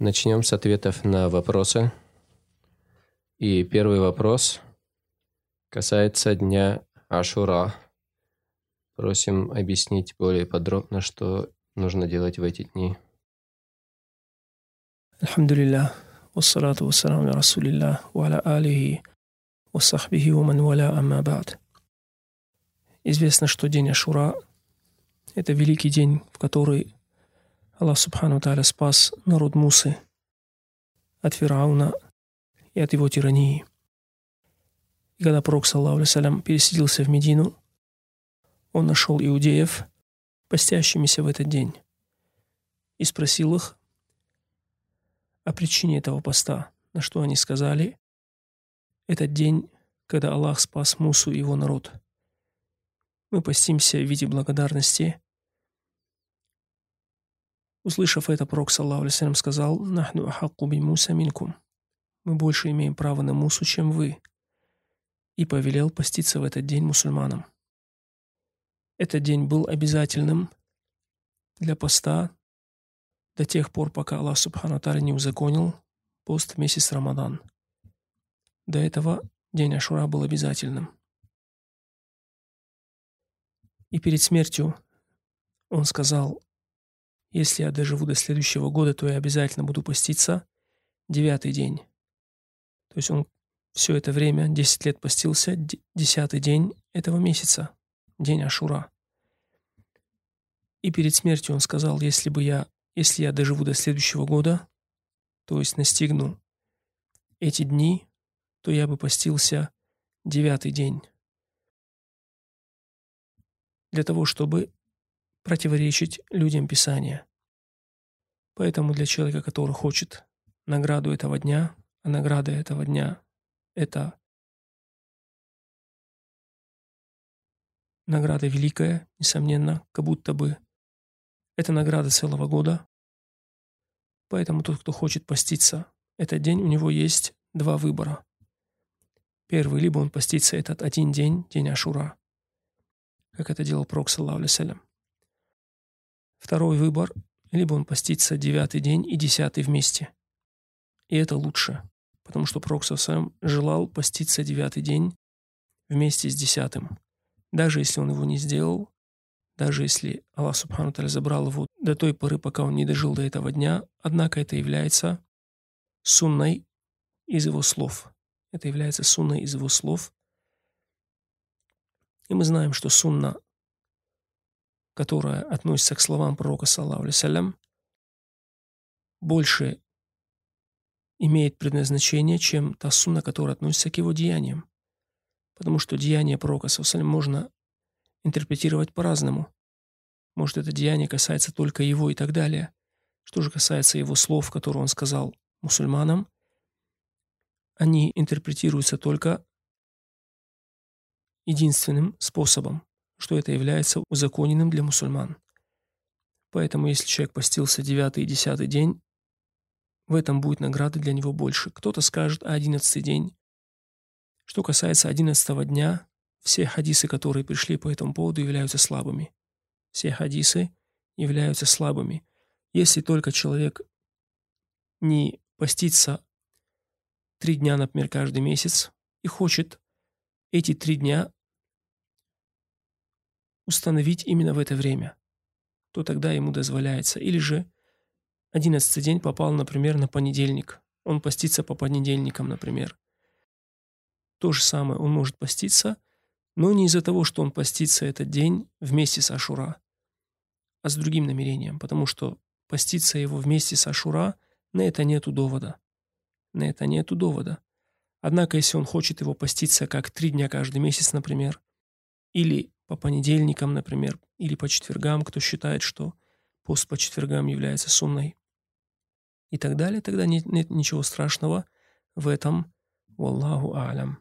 Начнем с ответов на вопросы. И первый вопрос касается дня Ашура. Просим объяснить более подробно, что нужно делать в эти дни. Известно, что день Ашура – это великий день, в который Аллах Субхану Тааля спас народ Мусы от Фирауна и от его тирании. И когда Пророк, саллаху салям, переселился в Медину, он нашел иудеев, постящимися в этот день, и спросил их о причине этого поста, на что они сказали, этот день, когда Аллах спас Мусу и его народ. Мы постимся в виде благодарности Услышав это, Пророк, саллаху сказал, «Нахну ахакку би Муса минкум». Мы больше имеем право на Мусу, чем вы. И повелел поститься в этот день мусульманам. Этот день был обязательным для поста до тех пор, пока Аллах Субхану не узаконил пост в месяц Рамадан. До этого день Ашура был обязательным. И перед смертью он сказал, если я доживу до следующего года, то я обязательно буду поститься девятый день. То есть он все это время, 10 лет постился, десятый день этого месяца, день Ашура. И перед смертью он сказал, если бы я, если я доживу до следующего года, то есть настигну эти дни, то я бы постился девятый день. Для того, чтобы противоречить людям Писания. Поэтому для человека, который хочет награду этого дня, а награда этого дня – это награда великая, несомненно, как будто бы это награда целого года. Поэтому тот, кто хочет поститься этот день, у него есть два выбора. Первый, либо он постится этот один день, день Ашура, как это делал Пророк, саллаху Второй выбор – либо он постится девятый день и десятый вместе. И это лучше, потому что Пророк сам желал поститься девятый день вместе с десятым. Даже если он его не сделал, даже если Аллах Субхану Таля забрал его до той поры, пока он не дожил до этого дня, однако это является сунной из его слов. Это является сунной из его слов. И мы знаем, что сунна которая относится к словам пророка, саллаху алейсалям, больше имеет предназначение, чем та сунна, которая относится к его деяниям. Потому что деяние пророка, саллаху можно интерпретировать по-разному. Может, это деяние касается только его и так далее. Что же касается его слов, которые он сказал мусульманам, они интерпретируются только единственным способом что это является узаконенным для мусульман. Поэтому если человек постился девятый и десятый день, в этом будет награда для него больше. Кто-то скажет, а одиннадцатый день. Что касается одиннадцатого дня, все хадисы, которые пришли по этому поводу, являются слабыми. Все хадисы являются слабыми. Если только человек не постится три дня, например, каждый месяц, и хочет эти три дня установить именно в это время, то тогда ему дозволяется. Или же одиннадцатый день попал, например, на понедельник. Он постится по понедельникам, например. То же самое, он может поститься, но не из-за того, что он постится этот день вместе с Ашура, а с другим намерением, потому что поститься его вместе с Ашура, на это нету довода. На это нету довода. Однако, если он хочет его поститься как три дня каждый месяц, например, или по понедельникам, например, или по четвергам, кто считает, что пост по четвергам является сунной. И так далее, тогда нет, нет ничего страшного в этом. Wallahu алям.